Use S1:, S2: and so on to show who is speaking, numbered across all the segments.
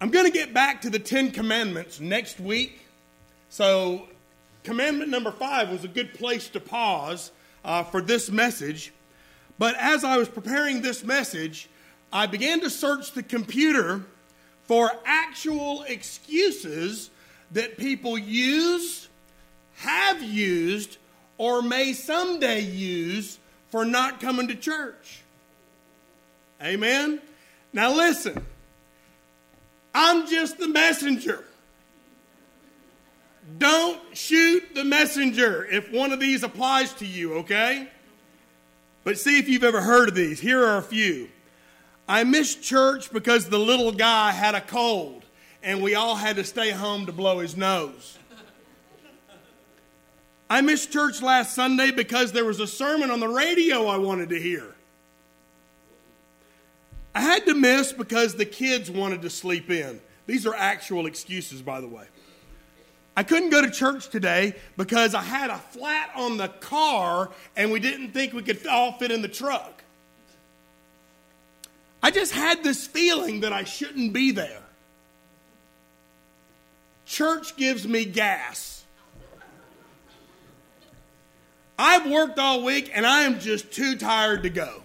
S1: I'm going to get back to the Ten Commandments next week. So, commandment number five was a good place to pause uh, for this message. But as I was preparing this message, I began to search the computer for actual excuses that people use, have used, or may someday use for not coming to church. Amen? Now listen. I'm just the messenger. Don't shoot the messenger if one of these applies to you, okay? But see if you've ever heard of these. Here are a few. I missed church because the little guy had a cold and we all had to stay home to blow his nose. I missed church last Sunday because there was a sermon on the radio I wanted to hear. I had to miss because the kids wanted to sleep in. These are actual excuses, by the way. I couldn't go to church today because I had a flat on the car and we didn't think we could all fit in the truck. I just had this feeling that I shouldn't be there. Church gives me gas. I've worked all week and I am just too tired to go.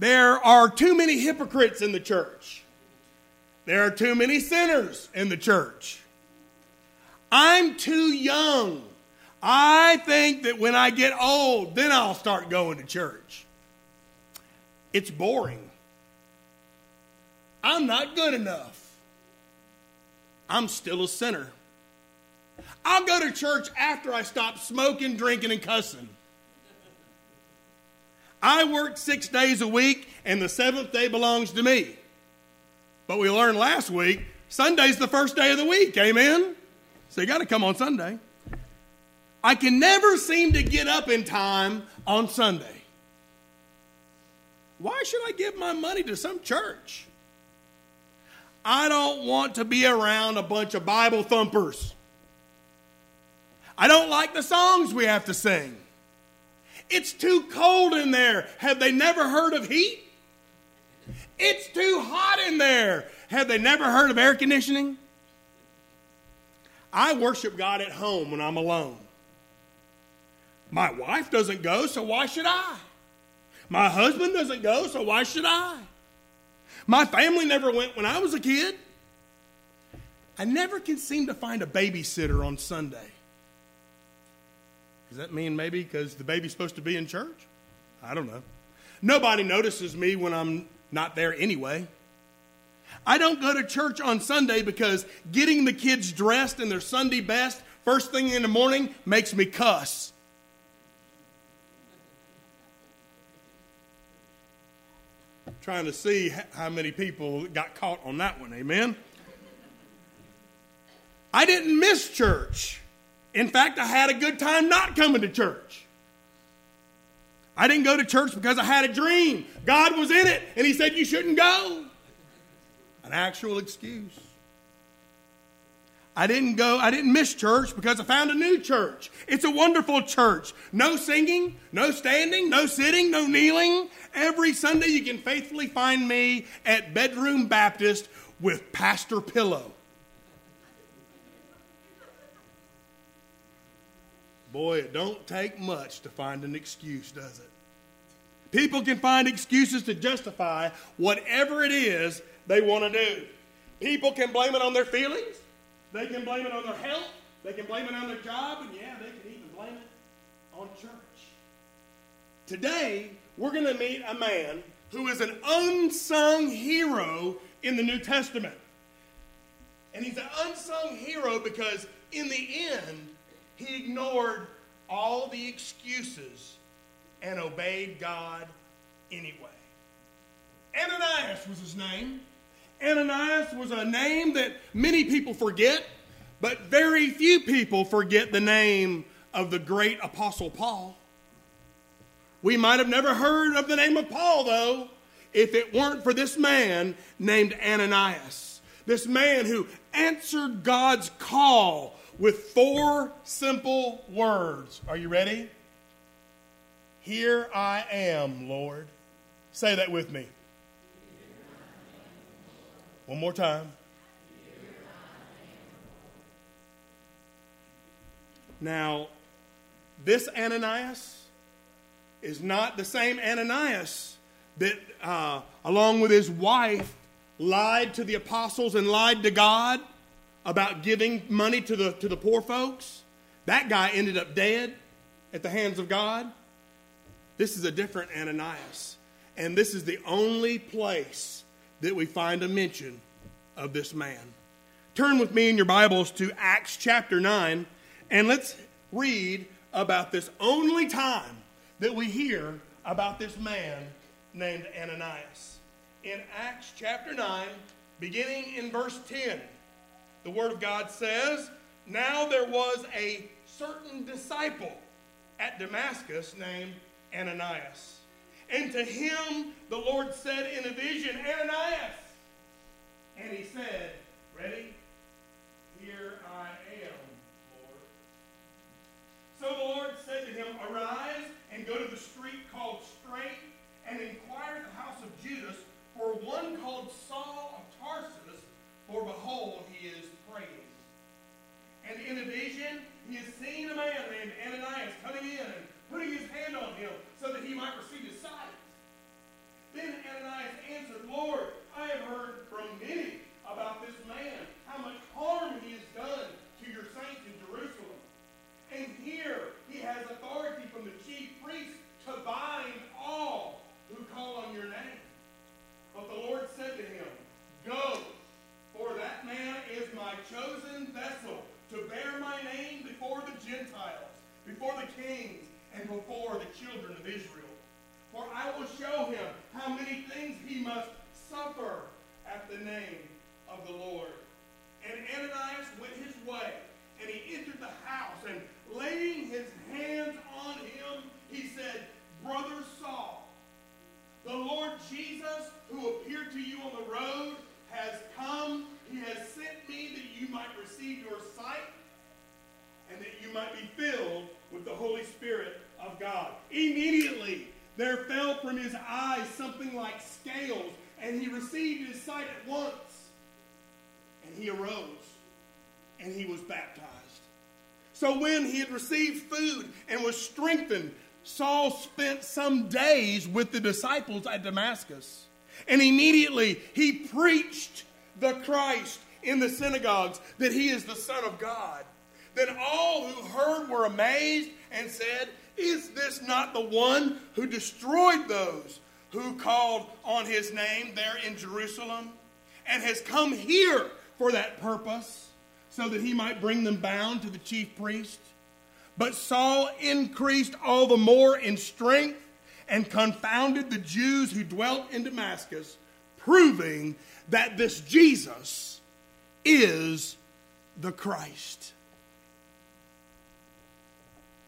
S1: There are too many hypocrites in the church. There are too many sinners in the church. I'm too young. I think that when I get old, then I'll start going to church. It's boring. I'm not good enough. I'm still a sinner. I'll go to church after I stop smoking, drinking, and cussing. I work six days a week, and the seventh day belongs to me. But we learned last week Sunday's the first day of the week, amen? So you got to come on Sunday. I can never seem to get up in time on Sunday. Why should I give my money to some church? I don't want to be around a bunch of Bible thumpers. I don't like the songs we have to sing. It's too cold in there. Have they never heard of heat? It's too hot in there. Have they never heard of air conditioning? I worship God at home when I'm alone. My wife doesn't go, so why should I? My husband doesn't go, so why should I? My family never went when I was a kid. I never can seem to find a babysitter on Sunday. Does that mean maybe because the baby's supposed to be in church? I don't know. Nobody notices me when I'm not there anyway. I don't go to church on Sunday because getting the kids dressed in their Sunday best first thing in the morning makes me cuss. Trying to see how many people got caught on that one, amen? I didn't miss church. In fact, I had a good time not coming to church. I didn't go to church because I had a dream. God was in it, and He said you shouldn't go. An actual excuse. I didn't go, I didn't miss church because I found a new church. It's a wonderful church. No singing, no standing, no sitting, no kneeling. Every Sunday you can faithfully find me at Bedroom Baptist with Pastor Pillow. Boy, it don't take much to find an excuse, does it? People can find excuses to justify whatever it is they want to do. People can blame it on their feelings. They can blame it on their health. They can blame it on their job. And yeah, they can even blame it on church. Today, we're going to meet a man who is an unsung hero in the New Testament. And he's an unsung hero because, in the end, he ignored all the excuses and obeyed God anyway. Ananias was his name. Ananias was a name that many people forget, but very few people forget the name of the great Apostle Paul. We might have never heard of the name of Paul, though, if it weren't for this man named Ananias. This man who answered God's call with four simple words. Are you ready? Here I am, Lord. Say that with me. One more time. Now, this Ananias is not the same Ananias that, uh, along with his wife, lied to the apostles and lied to God about giving money to the, to the poor folks. That guy ended up dead at the hands of God. This is a different Ananias. And this is the only place that we find a mention of this man. Turn with me in your Bibles to Acts chapter 9, and let's read about this only time that we hear about this man named Ananias. In Acts chapter 9, beginning in verse 10, the Word of God says, Now there was a certain disciple at Damascus named Ananias. And to him the Lord said in a vision, Ananias. And he said, Ready? Here I am, Lord. So the Lord said to him, Arise and go to the street called Straight and inquire at the house of Judas for one called Saul of Tarsus, for behold, he is praying. And in a vision, he has seen a man named Ananias coming in and putting his hand on him so that he might receive his sight. Then Ananias answered, Lord, I have heard from many about this man, So when he had received food and was strengthened, Saul spent some days with the disciples at Damascus. And immediately he preached the Christ in the synagogues that he is the Son of God. Then all who heard were amazed and said, Is this not the one who destroyed those who called on his name there in Jerusalem and has come here for that purpose so that he might bring them bound to the chief priest? But Saul increased all the more in strength and confounded the Jews who dwelt in Damascus, proving that this Jesus is the Christ.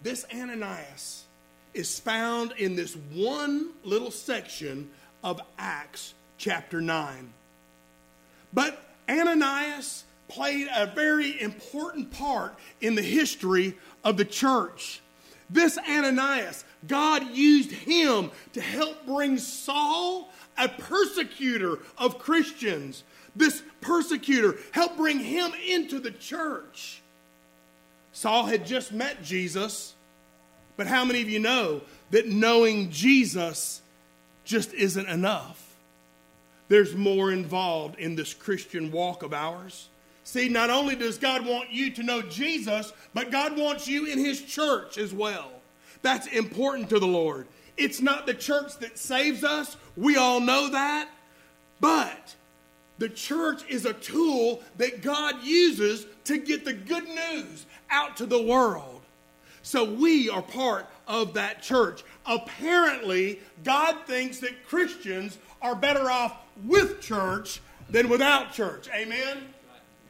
S1: This Ananias is found in this one little section of Acts chapter 9. But Ananias played a very important part in the history of the church. This Ananias, God used him to help bring Saul, a persecutor of Christians, this persecutor, helped bring him into the church. Saul had just met Jesus, but how many of you know that knowing Jesus just isn't enough? There's more involved in this Christian walk of ours. See, not only does God want you to know Jesus, but God wants you in His church as well. That's important to the Lord. It's not the church that saves us, we all know that, but the church is a tool that God uses to get the good news out to the world. So we are part of that church. Apparently, God thinks that Christians are better off with church than without church. Amen?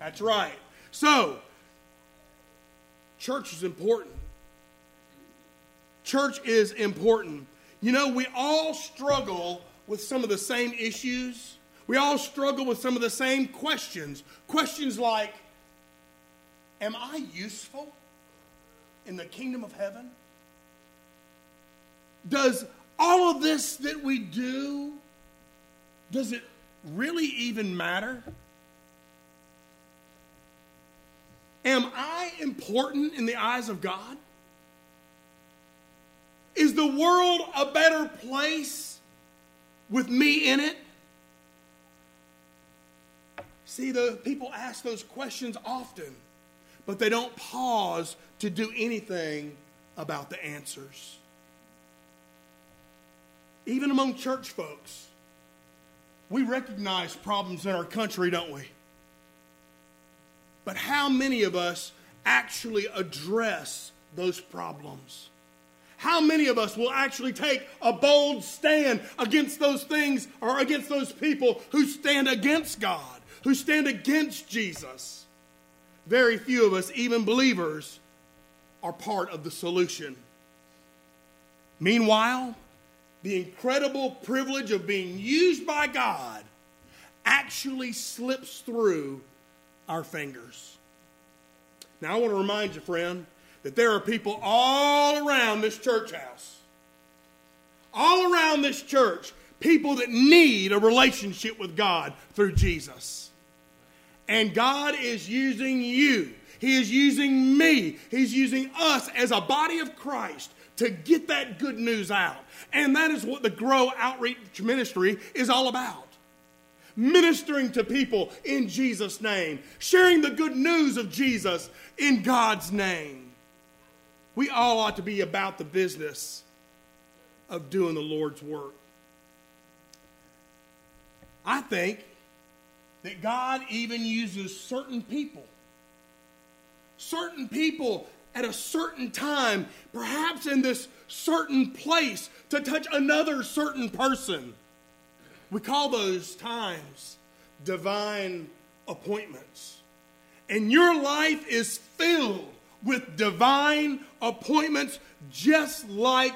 S1: That's right. So, church is important. Church is important. You know, we all struggle with some of the same issues. We all struggle with some of the same questions. Questions like Am I useful in the kingdom of heaven? Does all of this that we do does it really even matter? Am I important in the eyes of God? Is the world a better place with me in it? See, the people ask those questions often, but they don't pause to do anything about the answers. Even among church folks, we recognize problems in our country, don't we? But how many of us actually address those problems? How many of us will actually take a bold stand against those things or against those people who stand against God, who stand against Jesus? Very few of us, even believers, are part of the solution. Meanwhile, the incredible privilege of being used by God actually slips through our fingers. Now, I want to remind you, friend, that there are people all around this church house, all around this church, people that need a relationship with God through Jesus. And God is using you. He is using me. He's using us as a body of Christ to get that good news out. And that is what the Grow Outreach Ministry is all about ministering to people in Jesus' name, sharing the good news of Jesus in God's name. We all ought to be about the business of doing the Lord's work. I think that God even uses certain people, certain people at a certain time, perhaps in this certain place, to touch another certain person. We call those times divine appointments. And your life is filled with divine appointments, just like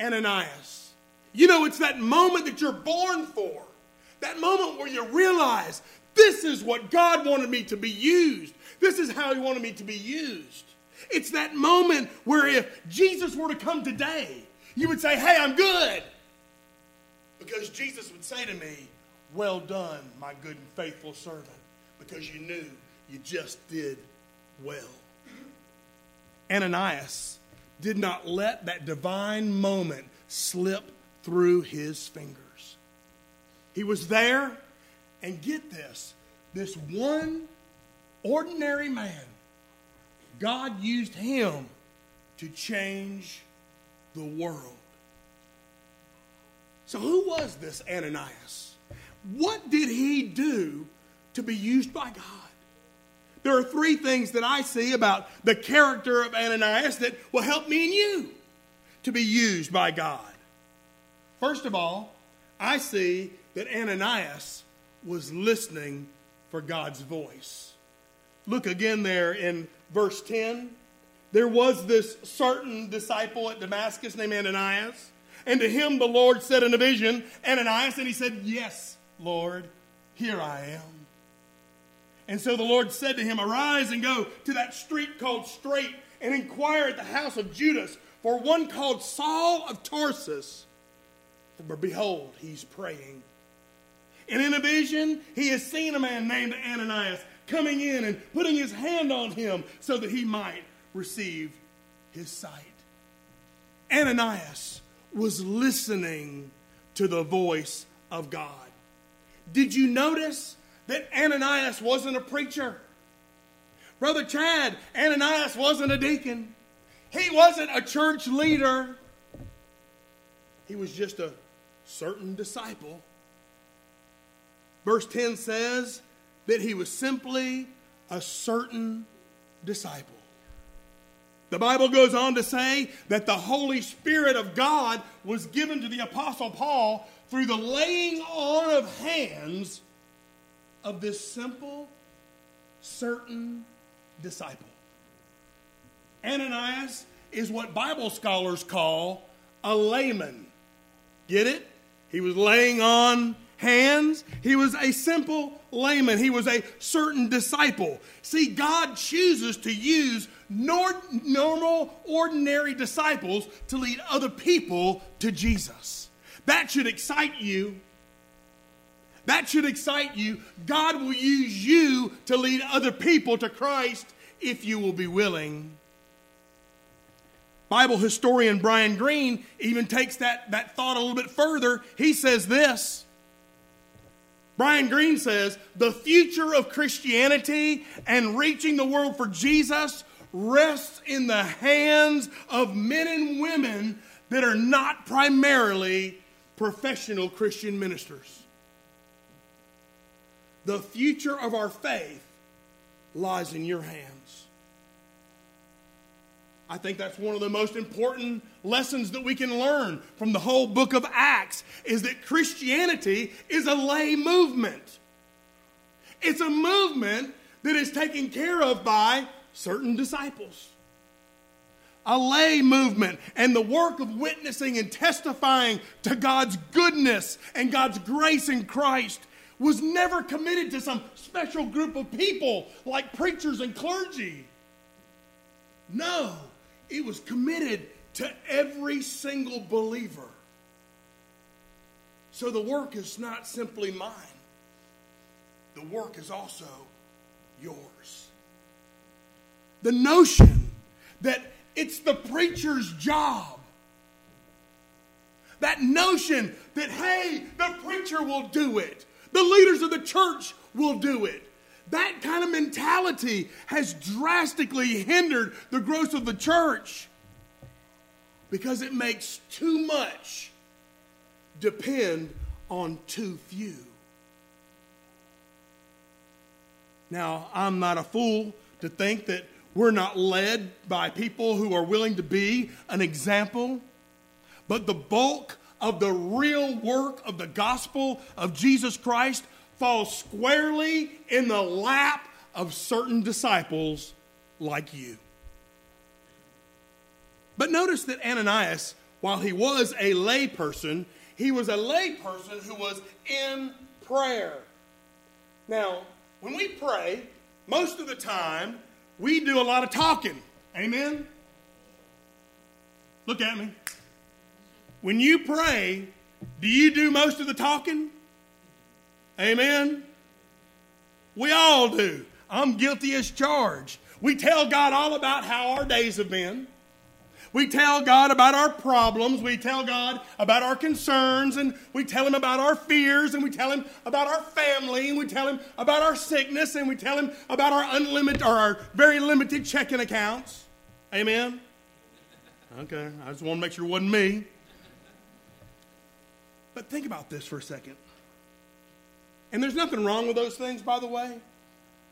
S1: Ananias. You know, it's that moment that you're born for, that moment where you realize this is what God wanted me to be used, this is how He wanted me to be used. It's that moment where if Jesus were to come today, you would say, Hey, I'm good. Because Jesus would say to me, Well done, my good and faithful servant, because you knew you just did well. Ananias did not let that divine moment slip through his fingers. He was there, and get this this one ordinary man, God used him to change the world. So, who was this Ananias? What did he do to be used by God? There are three things that I see about the character of Ananias that will help me and you to be used by God. First of all, I see that Ananias was listening for God's voice. Look again there in verse 10. There was this certain disciple at Damascus named Ananias and to him the Lord said in a vision, Ananias, and he said, Yes, Lord, here I am. And so the Lord said to him, Arise and go to that street called Straight and inquire at the house of Judas for one called Saul of Tarsus. For behold, he's praying. And in a vision, he has seen a man named Ananias coming in and putting his hand on him so that he might receive his sight. Ananias was listening to the voice of God. Did you notice that Ananias wasn't a preacher? Brother Chad, Ananias wasn't a deacon. He wasn't a church leader. He was just a certain disciple. Verse 10 says that he was simply a certain disciple. The Bible goes on to say that the Holy Spirit of God was given to the Apostle Paul through the laying on of hands of this simple, certain disciple. Ananias is what Bible scholars call a layman. Get it? He was laying on hands. He was a simple layman. He was a certain disciple. See, God chooses to use nor- normal, ordinary disciples to lead other people to Jesus. That should excite you. That should excite you. God will use you to lead other people to Christ if you will be willing. Bible historian Brian Green even takes that, that thought a little bit further. He says this Brian Greene says, the future of Christianity and reaching the world for Jesus rests in the hands of men and women that are not primarily professional Christian ministers. The future of our faith lies in your hands. I think that's one of the most important lessons that we can learn from the whole book of Acts is that Christianity is a lay movement. It's a movement that is taken care of by certain disciples. A lay movement and the work of witnessing and testifying to God's goodness and God's grace in Christ was never committed to some special group of people like preachers and clergy. No, it was committed to every single believer. So the work is not simply mine, the work is also yours. The notion that it's the preacher's job, that notion that, hey, the preacher will do it, the leaders of the church will do it. That kind of mentality has drastically hindered the growth of the church because it makes too much depend on too few. Now, I'm not a fool to think that we're not led by people who are willing to be an example, but the bulk of the real work of the gospel of Jesus Christ falls squarely in the lap of certain disciples like you. But notice that Ananias, while he was a layperson, he was a layperson who was in prayer. Now, when we pray, most of the time, we do a lot of talking. Amen? Look at me. When you pray, do you do most of the talking? Amen? We all do. I'm guilty as charged. We tell God all about how our days have been. We tell God about our problems. We tell God about our concerns. And we tell Him about our fears. And we tell Him about our family. And we tell Him about our sickness. And we tell Him about our unlimited or our very limited checking accounts. Amen? Okay, I just want to make sure it wasn't me. But think about this for a second. And there's nothing wrong with those things, by the way.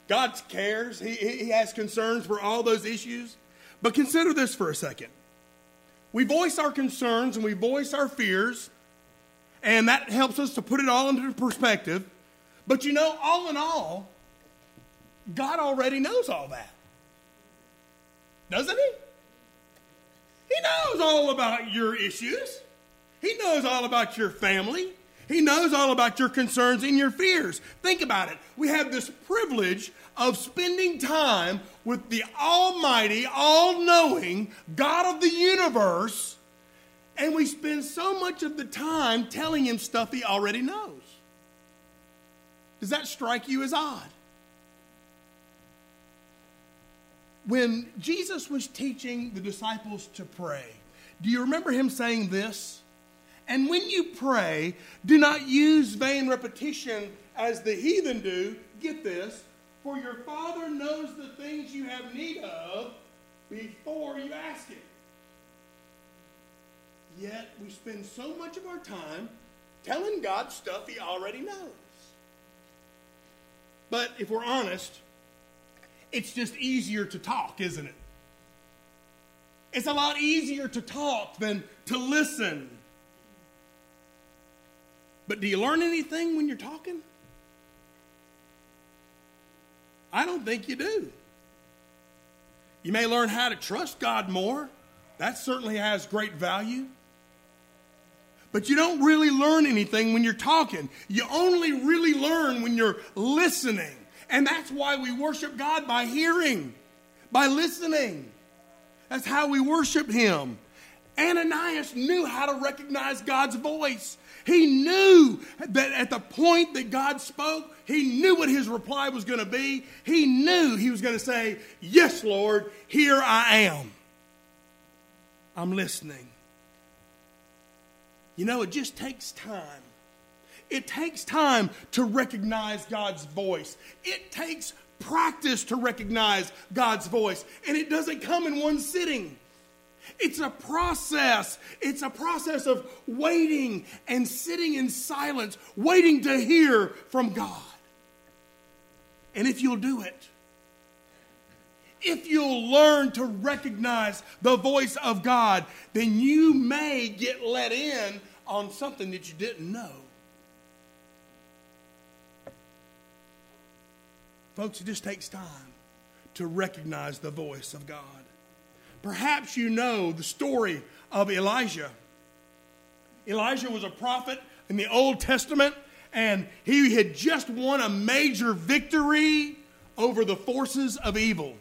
S1: God cares, He, he has concerns for all those issues. But consider this for a second. We voice our concerns and we voice our fears, and that helps us to put it all into perspective. But you know, all in all, God already knows all that. Doesn't He? He knows all about your issues. He knows all about your family. He knows all about your concerns and your fears. Think about it. We have this privilege of spending time with the Almighty, all knowing God of the universe, and we spend so much of the time telling Him stuff He already knows. Does that strike you as odd? When Jesus was teaching the disciples to pray, do you remember Him saying this? And when you pray, do not use vain repetition as the heathen do. Get this. For your Father knows the things you have need of before you ask it. Yet we spend so much of our time telling God stuff He already knows. But if we're honest, it's just easier to talk, isn't it? It's a lot easier to talk than to listen but do you learn anything when you're talking? I don't think you do. You may learn how to trust God more. That certainly has great value. But you don't really learn anything when you're talking. You only really learn when you're listening. And that's why we worship God by hearing, by listening. That's how we worship Him. Ananias knew how to recognize God's voice. He knew that at the point that God spoke, he knew what his reply was going to be. He knew he was going to say, Yes, Lord, here I am. I'm listening. You know, it just takes time. It takes time to recognize God's voice. It takes practice to recognize God's voice. And it doesn't come in one sitting. It's a process. It's a process of waiting and sitting in silence, waiting to hear from God. And if you'll do it, if you'll learn to recognize the voice of God, then you may get let in on something that you didn't know. Folks, it just takes time to recognize the voice of God. Perhaps you know the story of Elijah. Elijah was a prophet in the Old Testament, and he had just won a major victory over the forces of evil.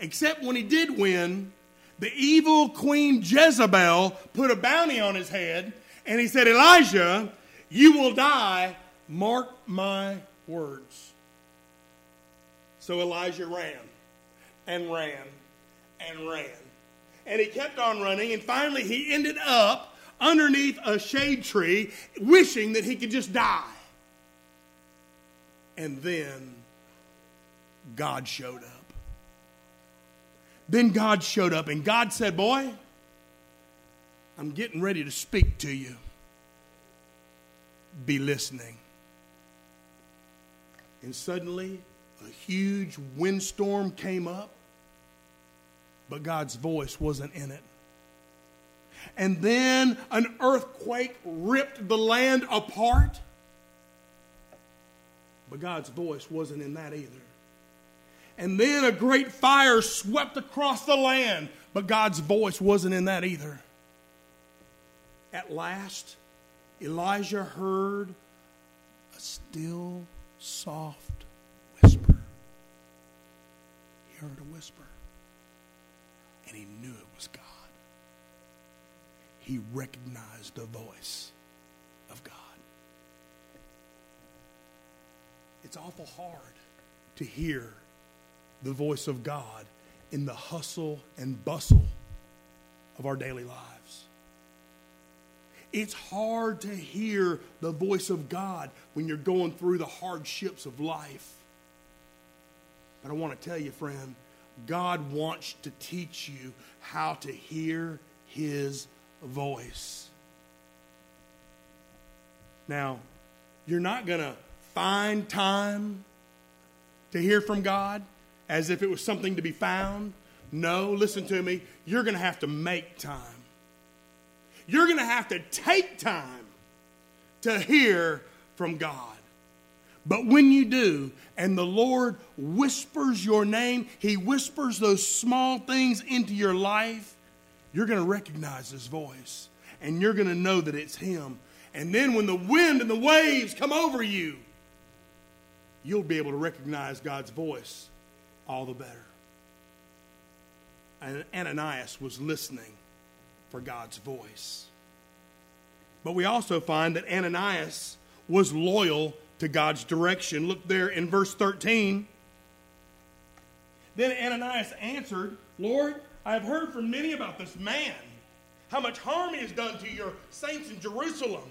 S1: Except when he did win, the evil queen Jezebel put a bounty on his head, and he said, Elijah, you will die. Mark my words. So Elijah ran and ran and ran. And he kept on running, and finally he ended up underneath a shade tree, wishing that he could just die. And then God showed up. Then God showed up, and God said, Boy, I'm getting ready to speak to you. Be listening. And suddenly, a huge windstorm came up, but God's voice wasn't in it. And then an earthquake ripped the land apart, but God's voice wasn't in that either. And then a great fire swept across the land, but God's voice wasn't in that either. At last, Elijah heard a still, soft whisper. He heard a whisper, and he knew it was God. He recognized the voice of God. It's awful hard to hear the voice of God in the hustle and bustle of our daily lives. It's hard to hear the voice of God when you're going through the hardships of life. But I want to tell you, friend, God wants to teach you how to hear His voice. Now, you're not going to find time to hear from God as if it was something to be found. No, listen to me. You're going to have to make time. You're going to have to take time to hear from God. But when you do, and the Lord whispers your name, He whispers those small things into your life, you're going to recognize His voice. And you're going to know that it's Him. And then when the wind and the waves come over you, you'll be able to recognize God's voice all the better. And Ananias was listening for God's voice. But we also find that Ananias was loyal to God's direction. Look there in verse 13. Then Ananias answered, Lord, I have heard from many about this man, how much harm he has done to your saints in Jerusalem.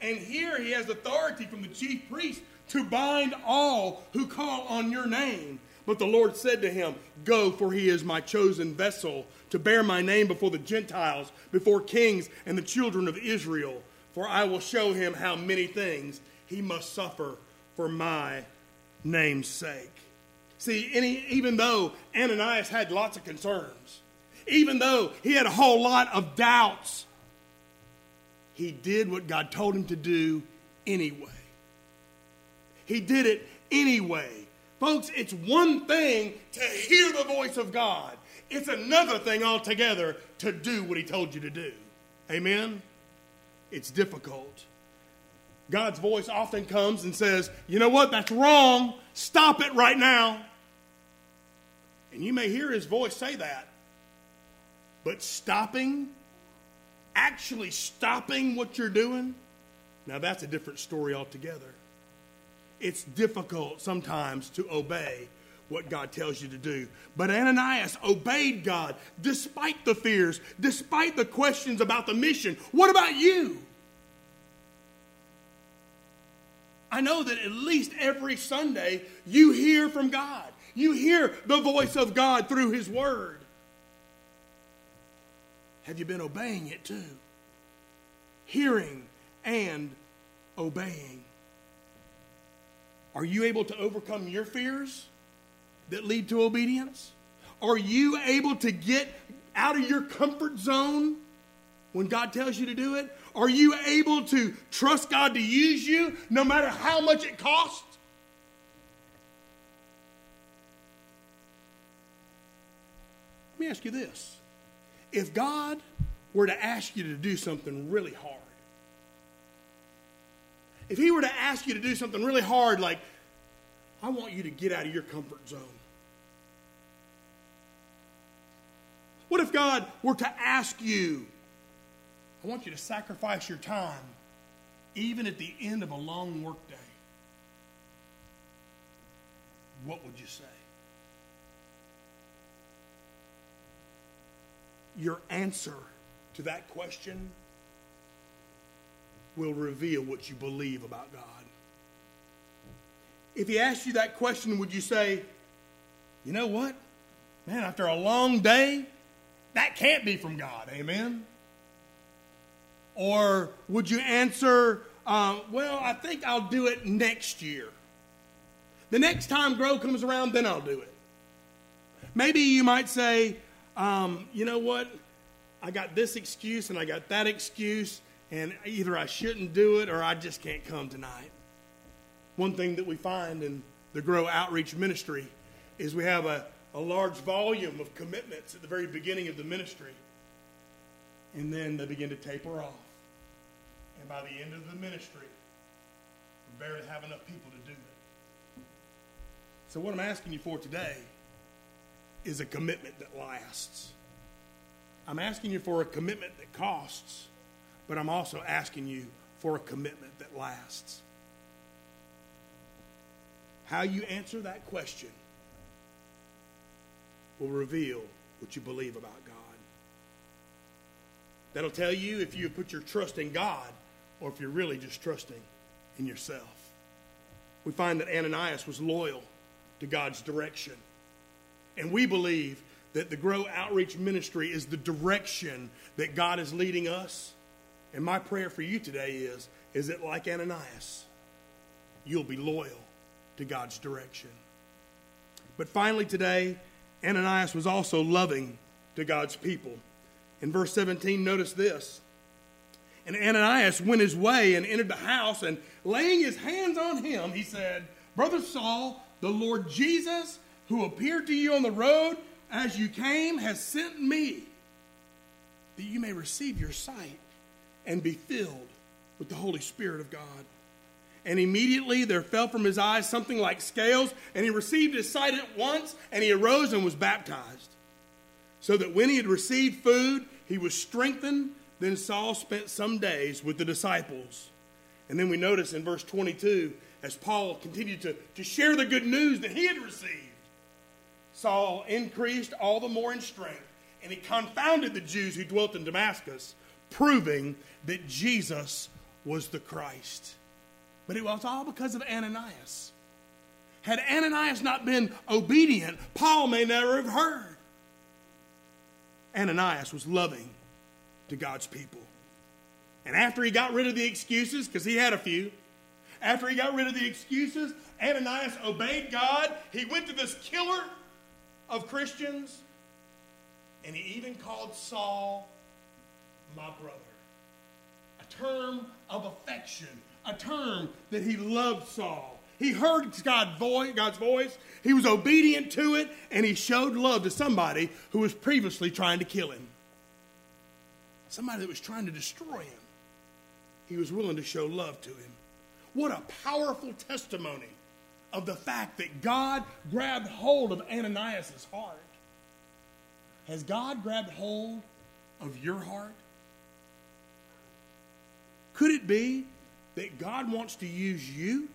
S1: And here he has authority from the chief priest to bind all who call on your name. But the Lord said to him, Go, for he is my chosen vessel to bear my name before the Gentiles, before kings and the children of Israel. For I will show him how many things he must suffer for my name's sake. See, any, even though Ananias had lots of concerns, even though he had a whole lot of doubts, he did what God told him to do anyway. He did it anyway. Folks, it's one thing to hear the voice of God, it's another thing altogether to do what He told you to do. Amen? It's difficult. God's voice often comes and says, You know what? That's wrong. Stop it right now. And you may hear His voice say that. But stopping actually stopping what you're doing, now that's a different story altogether. It's difficult sometimes to obey what God tells you to do. But Ananias obeyed God despite the fears, despite the questions about the mission. What about you? I know that at least every Sunday you hear from God. You hear the voice of God through His Word. Have you been obeying it too? Hearing and obeying. Are you able to overcome your fears that lead to obedience? Are you able to get out of your comfort zone when God tells you to do it? Are you able to trust God to use you no matter how much it costs? Let me ask you this. If God were to ask you to do something really hard, if He were to ask you to do something really hard, like, I want you to get out of your comfort zone. What if God were to ask you, I want you to sacrifice your time, even at the end of a long workday? What would you say? Your answer to that question will reveal what you believe about God. If he asked you that question, would you say, you know what? Man, after a long day, that can't be from God. Amen? Or would you answer, um, well, I think I'll do it next year. The next time Grow comes around, then I'll do it. Maybe you might say, um, you know what? I got this excuse and I got that excuse, and either I shouldn't do it or I just can't come tonight. One thing that we find in the Grow Outreach Ministry is we have a, a large volume of commitments at the very beginning of the ministry, and then they begin to taper off. And by the end of the ministry, we barely have enough people to do it. So, what I'm asking you for today is a commitment that lasts. I'm asking you for a commitment that costs, but I'm also asking you for a commitment that lasts. How you answer that question will reveal what you believe about God. That'll tell you if you put your trust in God or if you're really just trusting in yourself. We find that Ananias was loyal to God's direction. And we believe that the Grow Outreach Ministry is the direction that God is leading us. And my prayer for you today is, is that like Ananias, you'll be loyal to God's direction. But finally today, Ananias was also loving to God's people. In verse 17, notice this. And Ananias went his way and entered the house, and laying his hands on him, he said, Brother Saul, the Lord Jesus, who appeared to you on the road as you came, has sent me that you may receive your sight and be filled with the Holy Spirit of God. And immediately there fell from his eyes something like scales, and he received his sight at once, and he arose and was baptized. So that when he had received food, he was strengthened. Then Saul spent some days with the disciples. And then we notice in verse 22, as Paul continued to, to share the good news that he had received, Saul increased all the more in strength, and he confounded the Jews who dwelt in Damascus, proving that Jesus was the Christ. But it was all because of Ananias. Had Ananias not been obedient, Paul may never have heard. Ananias was loving to God's people. And after he got rid of the excuses, because he had a few, after he got rid of the excuses, Ananias obeyed God. He went to this killer of Christians, and he even called Saul my brother. A term of affection, a term that he loved Saul. He heard God's voice, he was obedient to it, and he showed love to somebody who was previously trying to kill him. Somebody that was trying to destroy him. He was willing to show love to him. What a powerful testimony of the fact that God grabbed hold of Ananias' heart. Has God grabbed hold of your heart? Could it be that God wants to use you?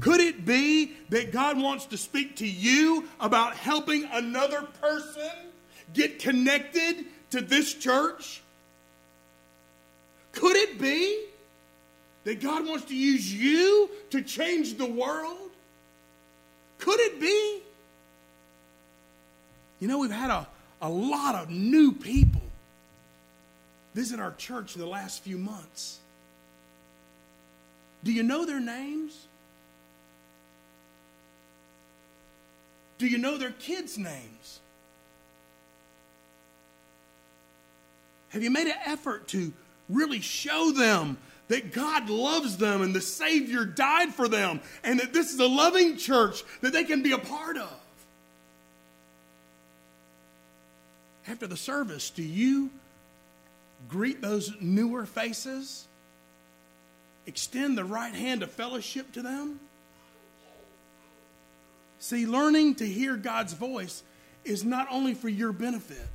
S1: Could it be that God wants to speak to you about helping another person get connected to this church? Could it be that God wants to use you to change the world? Could it be? You know, we've had a, a lot of new people visit our church in the last few months. Do you know their names? Do you know their kids' names? Have you made an effort to really show them that God loves them and the Savior died for them and that this is a loving church that they can be a part of? After the service, do you greet those newer faces? Extend the right hand of fellowship to them? See, learning to hear God's voice is not only for your benefit,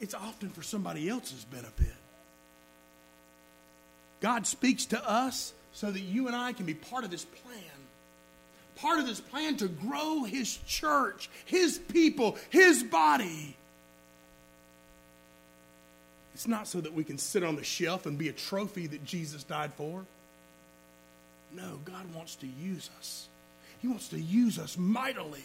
S1: it's often for somebody else's benefit. God speaks to us so that you and I can be part of His plan. Part of His plan to grow His church, His people, His body. It's not so that we can sit on the shelf and be a trophy that Jesus died for. No, God wants to use us. He wants to use us mightily.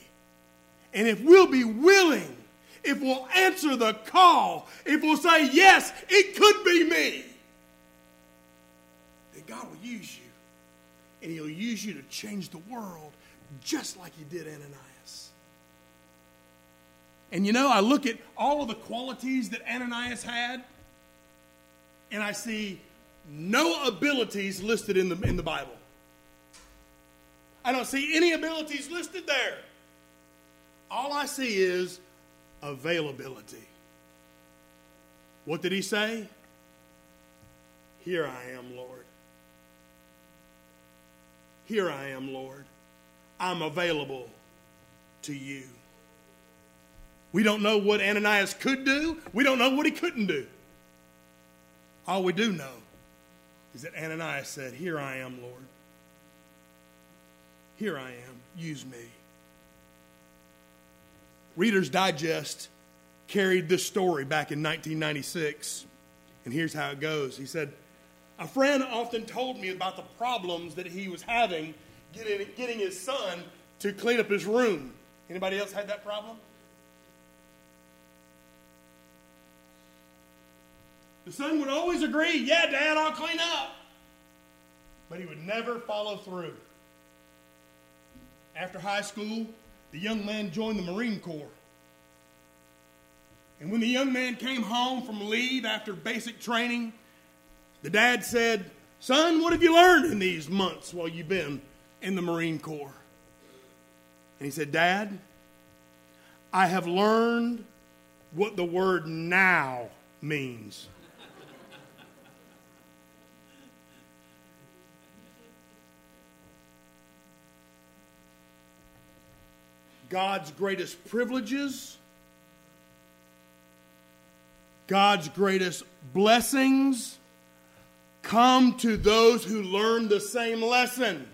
S1: And if we'll be willing, if we'll answer the call, if we'll say, Yes, it could be me, then God will use you. And He'll use you to change the world just like He did Ananias. And you know, I look at all of the qualities that Ananias had, and I see no abilities listed in the, in the Bible. I don't see any abilities listed there. All I see is availability. What did he say? Here I am, Lord. Here I am, Lord. I'm available to you. We don't know what Ananias could do. We don't know what he couldn't do. All we do know is that Ananias said, Here I am, Lord. Here I am. Use me. Reader's Digest carried this story back in 1996. And here's how it goes. He said, A friend often told me about the problems that he was having getting, getting his son to clean up his room. Anybody else had that problem? The son would always agree, Yeah, Dad, I'll clean up. But he would never follow through. After high school, the young man joined the Marine Corps. And when the young man came home from leave after basic training, the dad said, Son, what have you learned in these months while you've been in the Marine Corps? And he said, Dad, I have learned what the word now means. God's greatest privileges, God's greatest blessings come to those who learn the same lesson.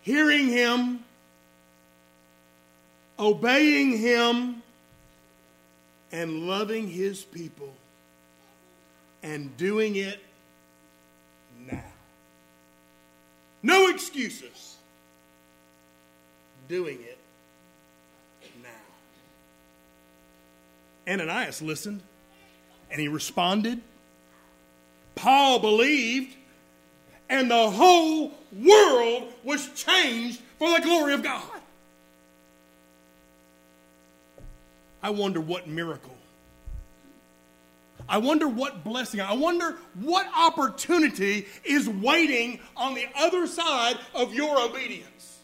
S1: Hearing Him, obeying Him, and loving His people, and doing it now. No excuses doing it now. Ananias listened and he responded. Paul believed, and the whole world was changed for the glory of God. I wonder what miracle. I wonder what blessing. I wonder what opportunity is waiting on the other side of your obedience.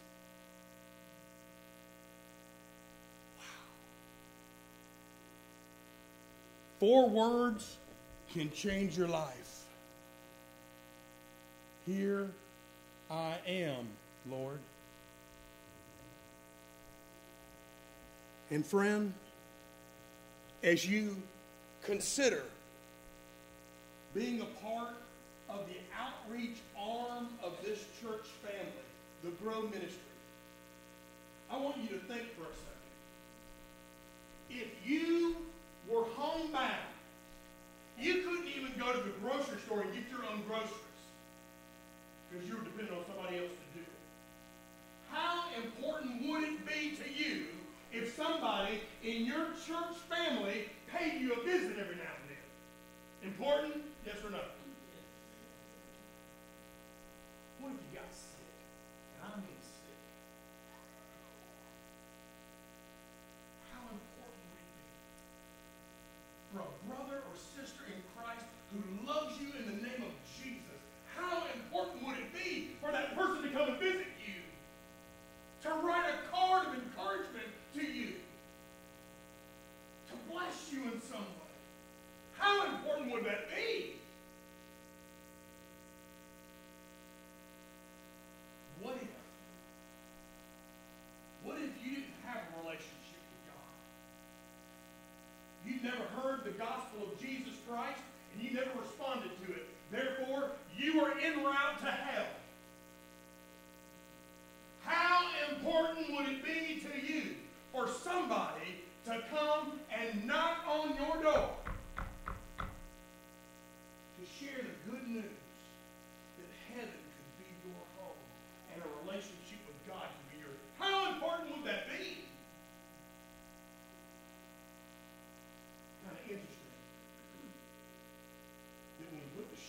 S1: Four words can change your life. Here I am, Lord. And friend, as you consider being a part of the outreach arm of this church family, the Grow Ministry, I want you to think for a second. If you were homebound, you couldn't even go to the grocery store and get your own groceries because you were depending on somebody else to do it. How important would it be to you if somebody in your church family paid you a visit every now and then? Important? Yes or no? The gospel of Jesus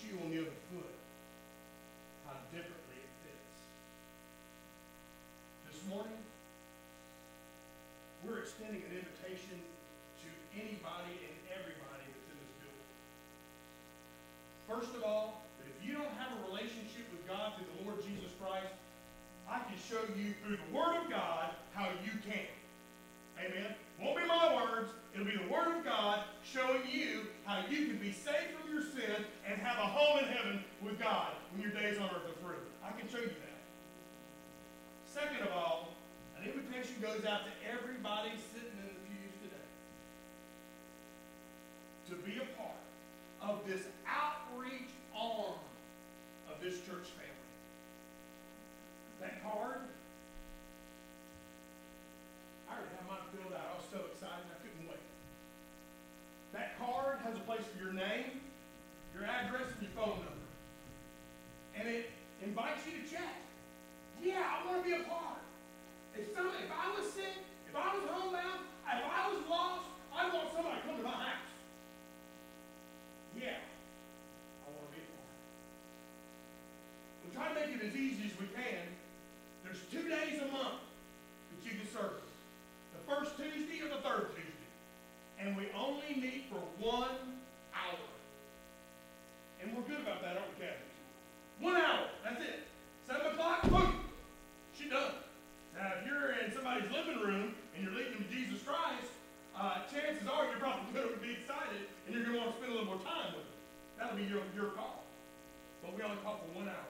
S1: shoe on the other foot, how differently it fits. This morning, we're extending an invitation to anybody and everybody that's in this building. First of all, if you don't have a relationship with God through the Lord Jesus Christ, I can show you through the Word of God how you can. Amen. Won't be my words. It'll be the Word of God showing you how you can be saved from your sin and have a home in heaven with God when your days on earth are through. I can show you that. Second of all, an invitation goes out to everybody sitting in the pews today to be a part of this outreach arm of this church family. That card, I already have mine filled out. I was so excited I couldn't wait. That card has a place for your name, your address, and your phone number. And it invites you to chat. Yeah, I want to be a part. If some, if I was sick, if I was homebound, if I was lost, I want somebody to come to my house. Yeah, I want to be a part. We try to make it as easy as we can. There's two days a month that you can serve. The first Tuesday or the third Tuesday. And we only meet for one chances are you're probably going to be excited and you're going to want to spend a little more time with them. That'll be your, your call. But we only call for one hour.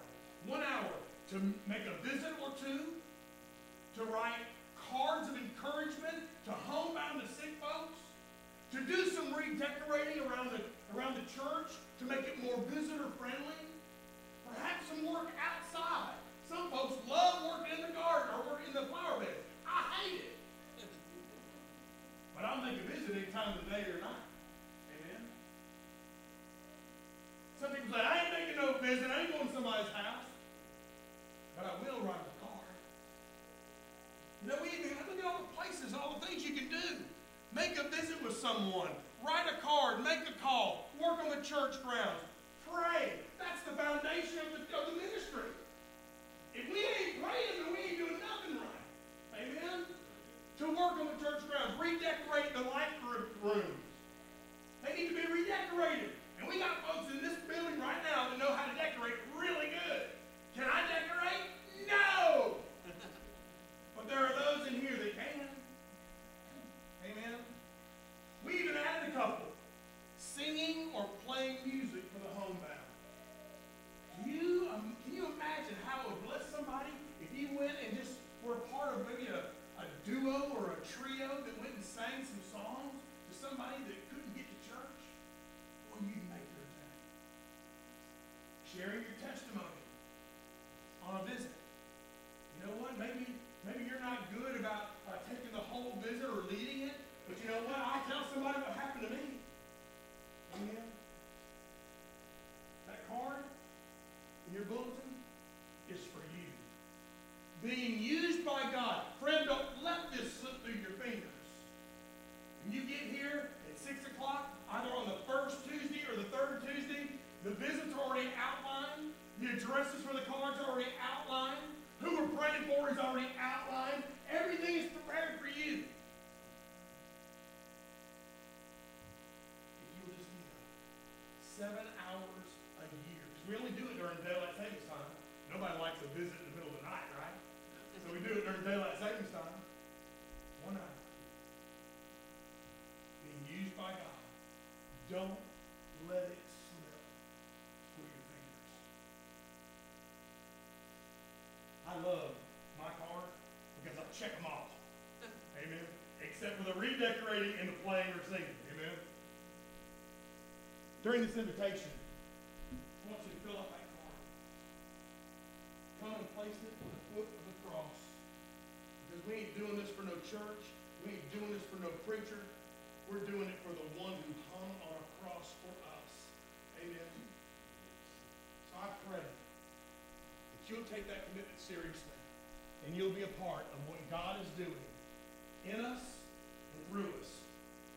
S1: One hour to make a visit or two, to write cards of encouragement to homebound and sick folks, to do some redecorating around the, around the church to make it more visitor friendly, perhaps some work outside. Some folks love working in the garden or working in the flower bed. I hate it. But I'll make a visit any time of the day or night. Amen. Some people say, I ain't making no visit, I ain't going to somebody's house. But I will write a card. You know, we look at all the places, all the things you can do. Make a visit with someone. Write a card. Make a call. Work on the church grounds. Pray. That's the foundation of the, of the ministry. If we ain't praying, then we ain't doing nothing during daylight savings time. Nobody likes a visit in the middle of the night, right? So we do it during daylight savings time. One hour. Being used by God. Don't let it slip through your fingers. I love my car because I check them off. Amen. Except for the redecorating and the playing or singing. Amen. During this invitation, At the foot of the cross. Because we ain't doing this for no church. We ain't doing this for no preacher. We're doing it for the one who hung on a cross for us. Amen. So I pray that you'll take that commitment seriously and you'll be a part of what God is doing in us and through us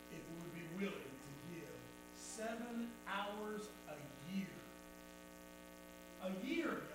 S1: if we would be willing to give seven hours a year. A year,